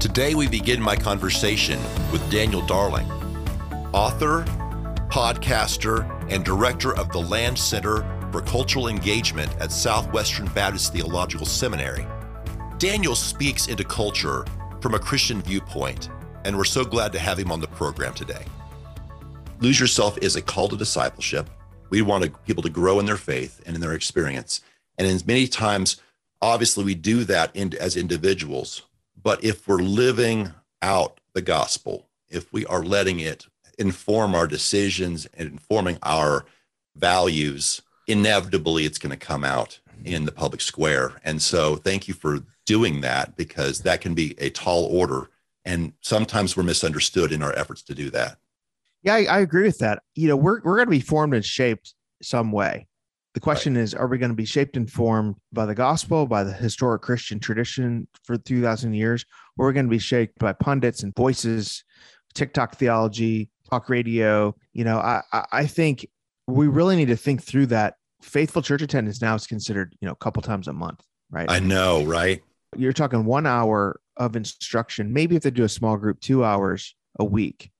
Today, we begin my conversation with Daniel Darling, author, podcaster, and director of the Land Center for Cultural Engagement at Southwestern Baptist Theological Seminary. Daniel speaks into culture from a Christian viewpoint, and we're so glad to have him on the program today. Lose Yourself is a call to discipleship. We want people to grow in their faith and in their experience. And as many times, obviously, we do that in, as individuals but if we're living out the gospel, if we are letting it inform our decisions and informing our values, inevitably it's going to come out mm-hmm. in the public square. And so thank you for doing that because that can be a tall order. And sometimes we're misunderstood in our efforts to do that. Yeah, I, I agree with that. You know, we're, we're going to be formed and shaped some way. The question right. is, are we going to be shaped and formed by the gospel, by the historic Christian tradition for 2000 years, or are we going to be shaped by pundits and voices, TikTok theology, talk radio? You know, I, I think we really need to think through that. Faithful church attendance now is considered, you know, a couple times a month, right? I know, right? You're talking one hour of instruction. Maybe if they do a small group, two hours a week,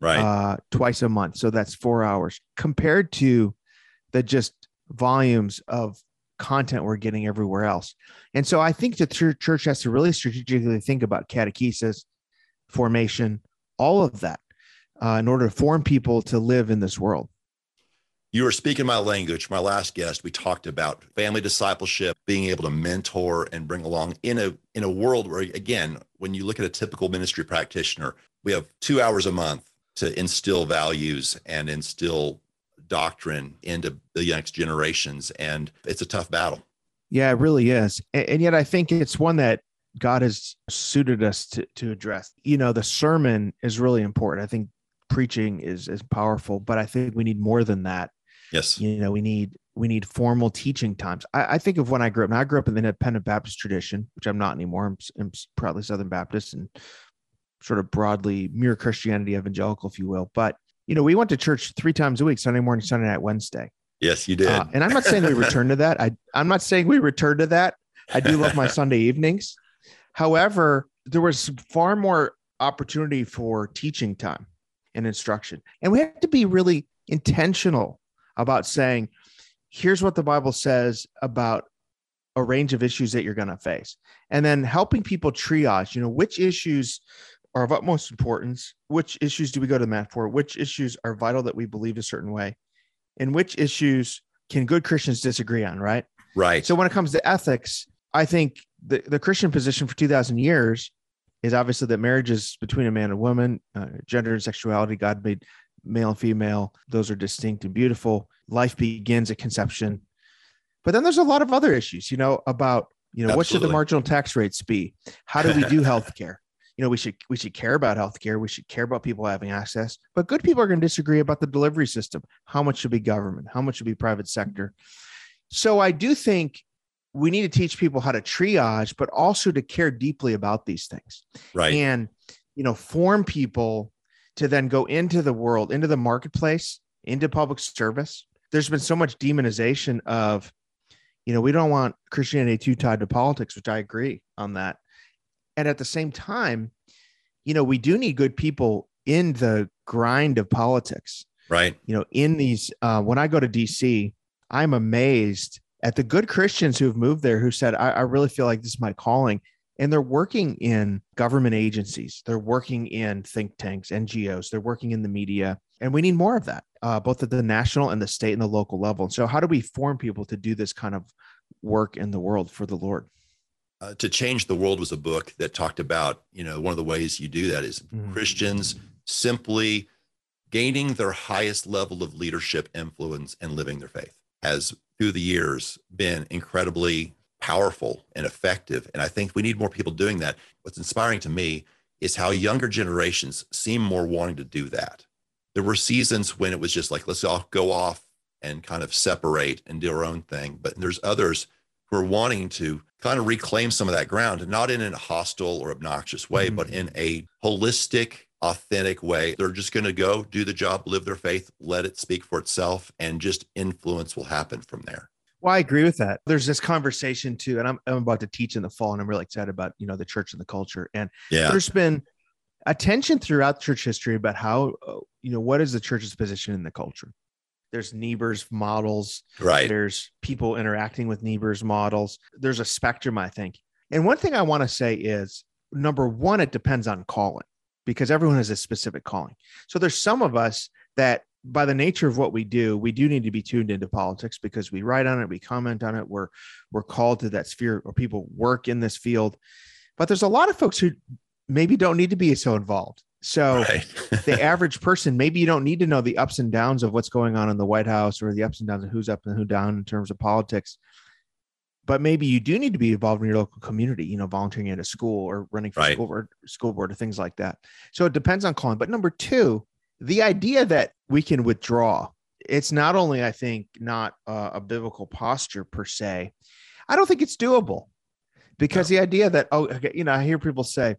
right? Uh, twice a month. So that's four hours compared to the just volumes of content we're getting everywhere else. And so I think the church has to really strategically think about catechesis, formation, all of that uh, in order to form people to live in this world. You were speaking my language. My last guest, we talked about family discipleship, being able to mentor and bring along in a in a world where, again, when you look at a typical ministry practitioner, we have two hours a month to instill values and instill doctrine into the next generations. And it's a tough battle. Yeah, it really is. And yet I think it's one that God has suited us to, to address. You know, the sermon is really important. I think preaching is is powerful, but I think we need more than that. Yes. You know, we need we need formal teaching times. I, I think of when I grew up, and I grew up in the independent Baptist tradition, which I'm not anymore. I'm, I'm proudly Southern Baptist and sort of broadly mere Christianity evangelical, if you will. But you know, we went to church three times a week, Sunday morning, Sunday night, Wednesday. Yes, you did. Uh, and I'm not saying we return to that. I, I'm not saying we return to that. I do love my Sunday evenings. However, there was far more opportunity for teaching time and instruction. And we have to be really intentional about saying, here's what the Bible says about a range of issues that you're going to face. And then helping people triage, you know, which issues are of utmost importance. Which issues do we go to the mat for? Which issues are vital that we believe a certain way? And which issues can good Christians disagree on, right? Right. So when it comes to ethics, I think the, the Christian position for 2000 years is obviously that marriage is between a man and woman, uh, gender and sexuality, God made male and female. Those are distinct and beautiful. Life begins at conception. But then there's a lot of other issues, you know, about, you know, Absolutely. what should the marginal tax rates be? How do we do healthcare? You know we should we should care about healthcare we should care about people having access but good people are going to disagree about the delivery system. How much should be government? How much should be private sector? So i do think we need to teach people how to triage but also to care deeply about these things. Right. And you know form people to then go into the world into the marketplace into public service. There's been so much demonization of you know we don't want christianity too tied to politics which i agree on that and at the same time, you know, we do need good people in the grind of politics. Right. You know, in these, uh, when I go to DC, I'm amazed at the good Christians who have moved there who said, I, I really feel like this is my calling. And they're working in government agencies, they're working in think tanks, NGOs, they're working in the media. And we need more of that, uh, both at the national and the state and the local level. And so, how do we form people to do this kind of work in the world for the Lord? Uh, to change the world was a book that talked about you know one of the ways you do that is mm-hmm. christians simply gaining their highest level of leadership influence and living their faith has through the years been incredibly powerful and effective and i think we need more people doing that what's inspiring to me is how younger generations seem more wanting to do that. There were seasons when it was just like, let's all go off and kind of separate and do our own thing. But there's others who are wanting to kind of reclaim some of that ground, not in a hostile or obnoxious way, mm-hmm. but in a holistic, authentic way. They're just going to go do the job, live their faith, let it speak for itself, and just influence will happen from there. Well, I agree with that. There's this conversation too, and I'm, I'm about to teach in the fall, and I'm really excited about you know the church and the culture. And yeah. there's been attention throughout church history about how uh, you know what is the church's position in the culture. There's Niebuhr's models, right? There's people interacting with Niebuhr's models. There's a spectrum, I think. And one thing I want to say is number one, it depends on calling because everyone has a specific calling. So there's some of us that by the nature of what we do, we do need to be tuned into politics because we write on it, we comment on it, we're we're called to that sphere or people work in this field. But there's a lot of folks who maybe don't need to be so involved. So right. the average person, maybe you don't need to know the ups and downs of what's going on in the White House or the ups and downs of who's up and who down in terms of politics. But maybe you do need to be involved in your local community, you know, volunteering at a school or running for right. school board, school board or things like that. So it depends on calling. But number two, the idea that we can withdraw it's not only i think not uh, a biblical posture per se i don't think it's doable because no. the idea that oh you know i hear people say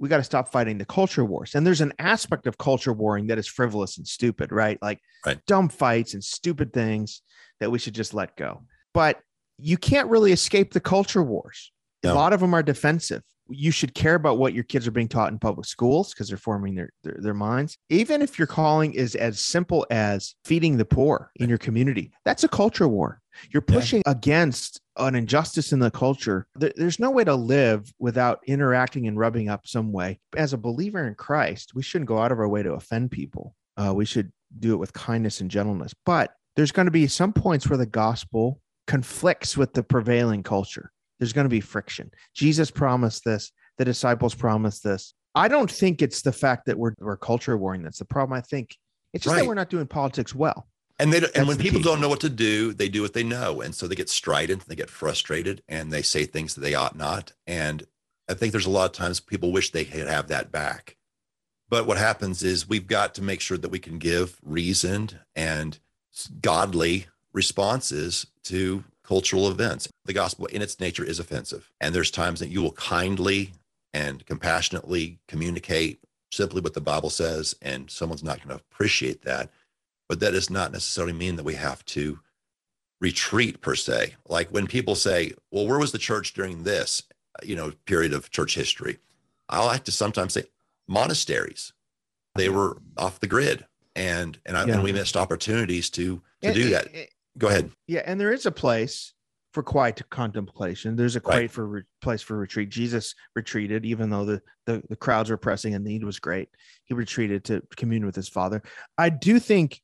we got to stop fighting the culture wars and there's an aspect of culture warring that is frivolous and stupid right like right. dumb fights and stupid things that we should just let go but you can't really escape the culture wars no. a lot of them are defensive you should care about what your kids are being taught in public schools because they're forming their, their, their minds. Even if your calling is as simple as feeding the poor in your community, that's a culture war. You're pushing yeah. against an injustice in the culture. There's no way to live without interacting and rubbing up some way. As a believer in Christ, we shouldn't go out of our way to offend people. Uh, we should do it with kindness and gentleness. But there's going to be some points where the gospel conflicts with the prevailing culture there's going to be friction. Jesus promised this, the disciples promised this. I don't think it's the fact that we're, we're culture warring that's the problem. I think it's just right. that we're not doing politics well. And they and when people key. don't know what to do, they do what they know, and so they get strident, they get frustrated, and they say things that they ought not. And I think there's a lot of times people wish they could have that back. But what happens is we've got to make sure that we can give reasoned and godly responses to cultural events. The gospel in its nature is offensive. And there's times that you will kindly and compassionately communicate simply what the Bible says, and someone's not going to appreciate that. But that does not necessarily mean that we have to retreat per se. Like when people say, well, where was the church during this, uh, you know, period of church history? I like to sometimes say monasteries. They were off the grid and and, I, yeah. and we missed opportunities to to do that go ahead. Yeah, and there is a place for quiet contemplation. There's a quiet right. for re- place for retreat. Jesus retreated, even though the, the the crowds were pressing and the need was great. He retreated to commune with his father. I do think,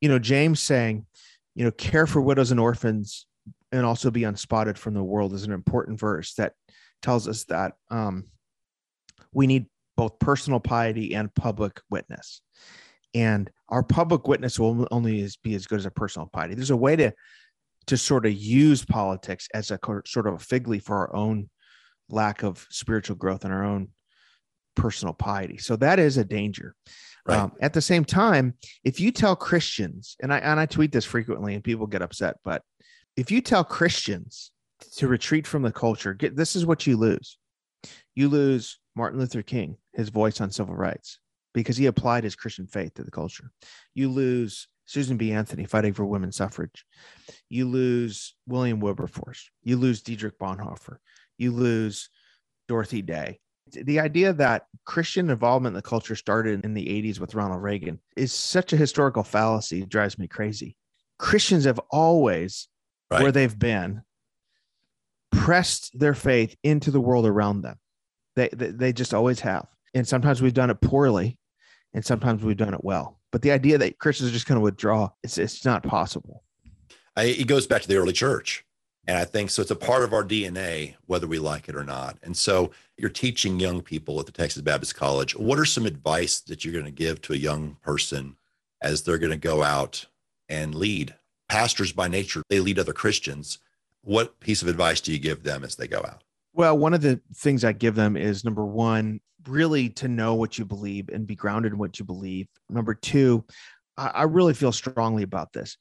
you know, James saying, you know, care for widows and orphans and also be unspotted from the world is an important verse that tells us that um, we need both personal piety and public witness and our public witness will only be as good as a personal piety. There's a way to to sort of use politics as a sort of a fig leaf for our own lack of spiritual growth and our own personal piety. So that is a danger. Right. Um, at the same time, if you tell Christians, and I and I tweet this frequently, and people get upset, but if you tell Christians to retreat from the culture, get this is what you lose. You lose Martin Luther King, his voice on civil rights because he applied his Christian faith to the culture. You lose Susan B. Anthony fighting for women's suffrage. You lose William Wilberforce. You lose Dietrich Bonhoeffer. You lose Dorothy Day. The idea that Christian involvement in the culture started in the 80s with Ronald Reagan is such a historical fallacy. It drives me crazy. Christians have always, right. where they've been, pressed their faith into the world around them. They, they, they just always have and sometimes we've done it poorly and sometimes we've done it well. But the idea that christians are just going to withdraw it's, it's not possible. I, it goes back to the early church. And i think so it's a part of our dna whether we like it or not. And so you're teaching young people at the texas baptist college what are some advice that you're going to give to a young person as they're going to go out and lead? Pastors by nature they lead other christians. What piece of advice do you give them as they go out well one of the things i give them is number one really to know what you believe and be grounded in what you believe. Number two, I, I really feel strongly about this.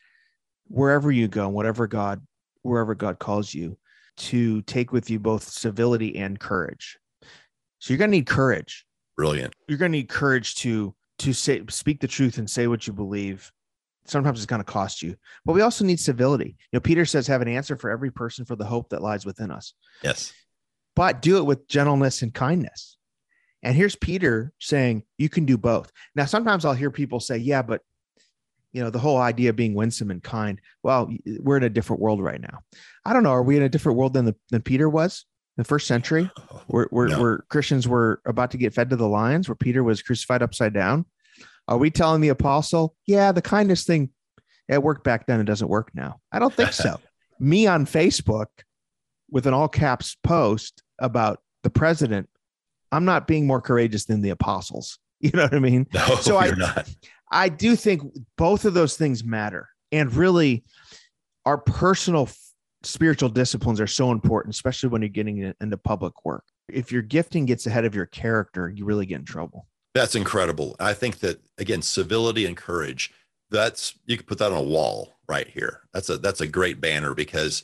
Wherever you go, whatever God, wherever God calls you, to take with you both civility and courage. So you're going to need courage. Brilliant. You're going to need courage to to say speak the truth and say what you believe. Sometimes it's going to cost you, but we also need civility. You know, Peter says, "Have an answer for every person for the hope that lies within us." Yes, but do it with gentleness and kindness. And here's Peter saying, "You can do both." Now, sometimes I'll hear people say, "Yeah, but." You know, the whole idea of being winsome and kind. Well, we're in a different world right now. I don't know. Are we in a different world than the, than Peter was? in the first century where, where, no. where, Christians were about to get fed to the lions, where Peter was crucified upside down? Are we telling the apostle, yeah, the kindness thing, it worked back then, it doesn't work now? I don't think so. Me on Facebook with an all caps post about the president, I'm not being more courageous than the apostles. You know what I mean? No, so I, not. I do think both of those things matter. And really, our personal spiritual disciplines are so important, especially when you're getting into public work. If your gifting gets ahead of your character, you really get in trouble. That's incredible. I think that again, civility and courage. That's you could put that on a wall right here. That's a that's a great banner because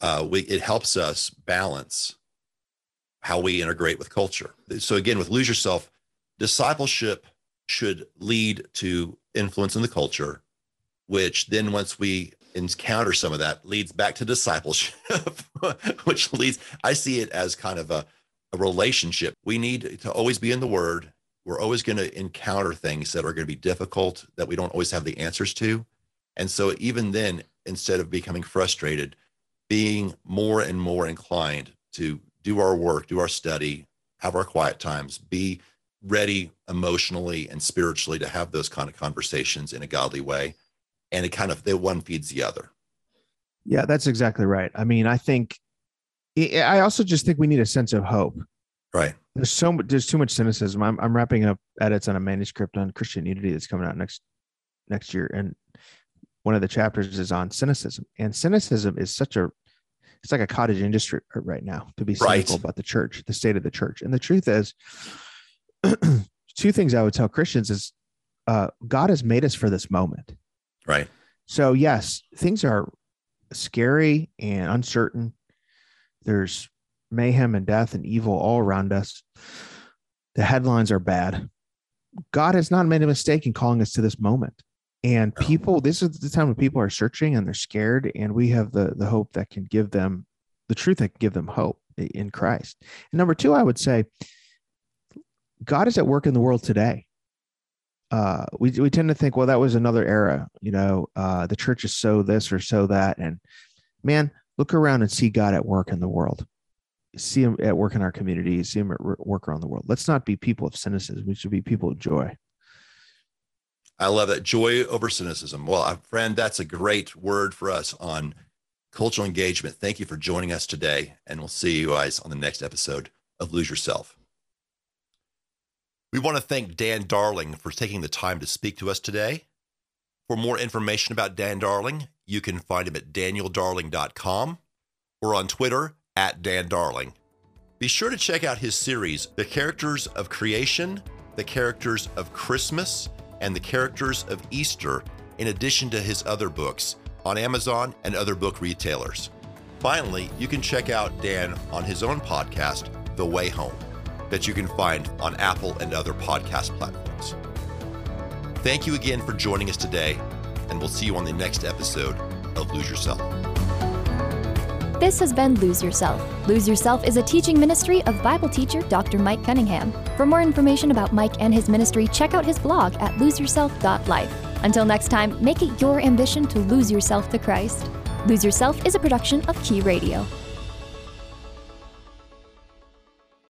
uh, we it helps us balance how we integrate with culture. So again, with lose yourself, discipleship should lead to influence in the culture, which then once we encounter some of that leads back to discipleship, which leads, I see it as kind of a, a relationship. We need to always be in the word. We're always going to encounter things that are going to be difficult that we don't always have the answers to. And so, even then, instead of becoming frustrated, being more and more inclined to do our work, do our study, have our quiet times, be ready emotionally and spiritually to have those kind of conversations in a godly way and it kind of the one feeds the other. Yeah, that's exactly right. I mean, I think I also just think we need a sense of hope. Right. There's so much. There's too much cynicism. I'm I'm wrapping up edits on a manuscript on Christian unity that's coming out next next year, and one of the chapters is on cynicism. And cynicism is such a it's like a cottage industry right now to be cynical right. about the church, the state of the church. And the truth is, two things I would tell Christians is uh, God has made us for this moment. Right. So, yes, things are scary and uncertain. There's mayhem and death and evil all around us. The headlines are bad. God has not made a mistake in calling us to this moment. And people, this is the time when people are searching and they're scared, and we have the the hope that can give them the truth that can give them hope in Christ. And number two, I would say, God is at work in the world today uh, we we tend to think, well, that was another era. You know, uh, the church is so this or so that, and man, look around and see God at work in the world. See him at work in our community. See him at work around the world. Let's not be people of cynicism. We should be people of joy. I love that joy over cynicism. Well, uh, friend, that's a great word for us on cultural engagement. Thank you for joining us today, and we'll see you guys on the next episode of Lose Yourself. We want to thank Dan Darling for taking the time to speak to us today. For more information about Dan Darling, you can find him at danieldarling.com or on Twitter at Dan Darling. Be sure to check out his series, The Characters of Creation, The Characters of Christmas, and The Characters of Easter, in addition to his other books on Amazon and other book retailers. Finally, you can check out Dan on his own podcast, The Way Home that you can find on Apple and other podcast platforms. Thank you again for joining us today, and we'll see you on the next episode of Lose Yourself. This has been Lose Yourself. Lose Yourself is a teaching ministry of Bible teacher Dr. Mike Cunningham. For more information about Mike and his ministry, check out his blog at loseyourself.life. Until next time, make it your ambition to lose yourself to Christ. Lose Yourself is a production of Key Radio.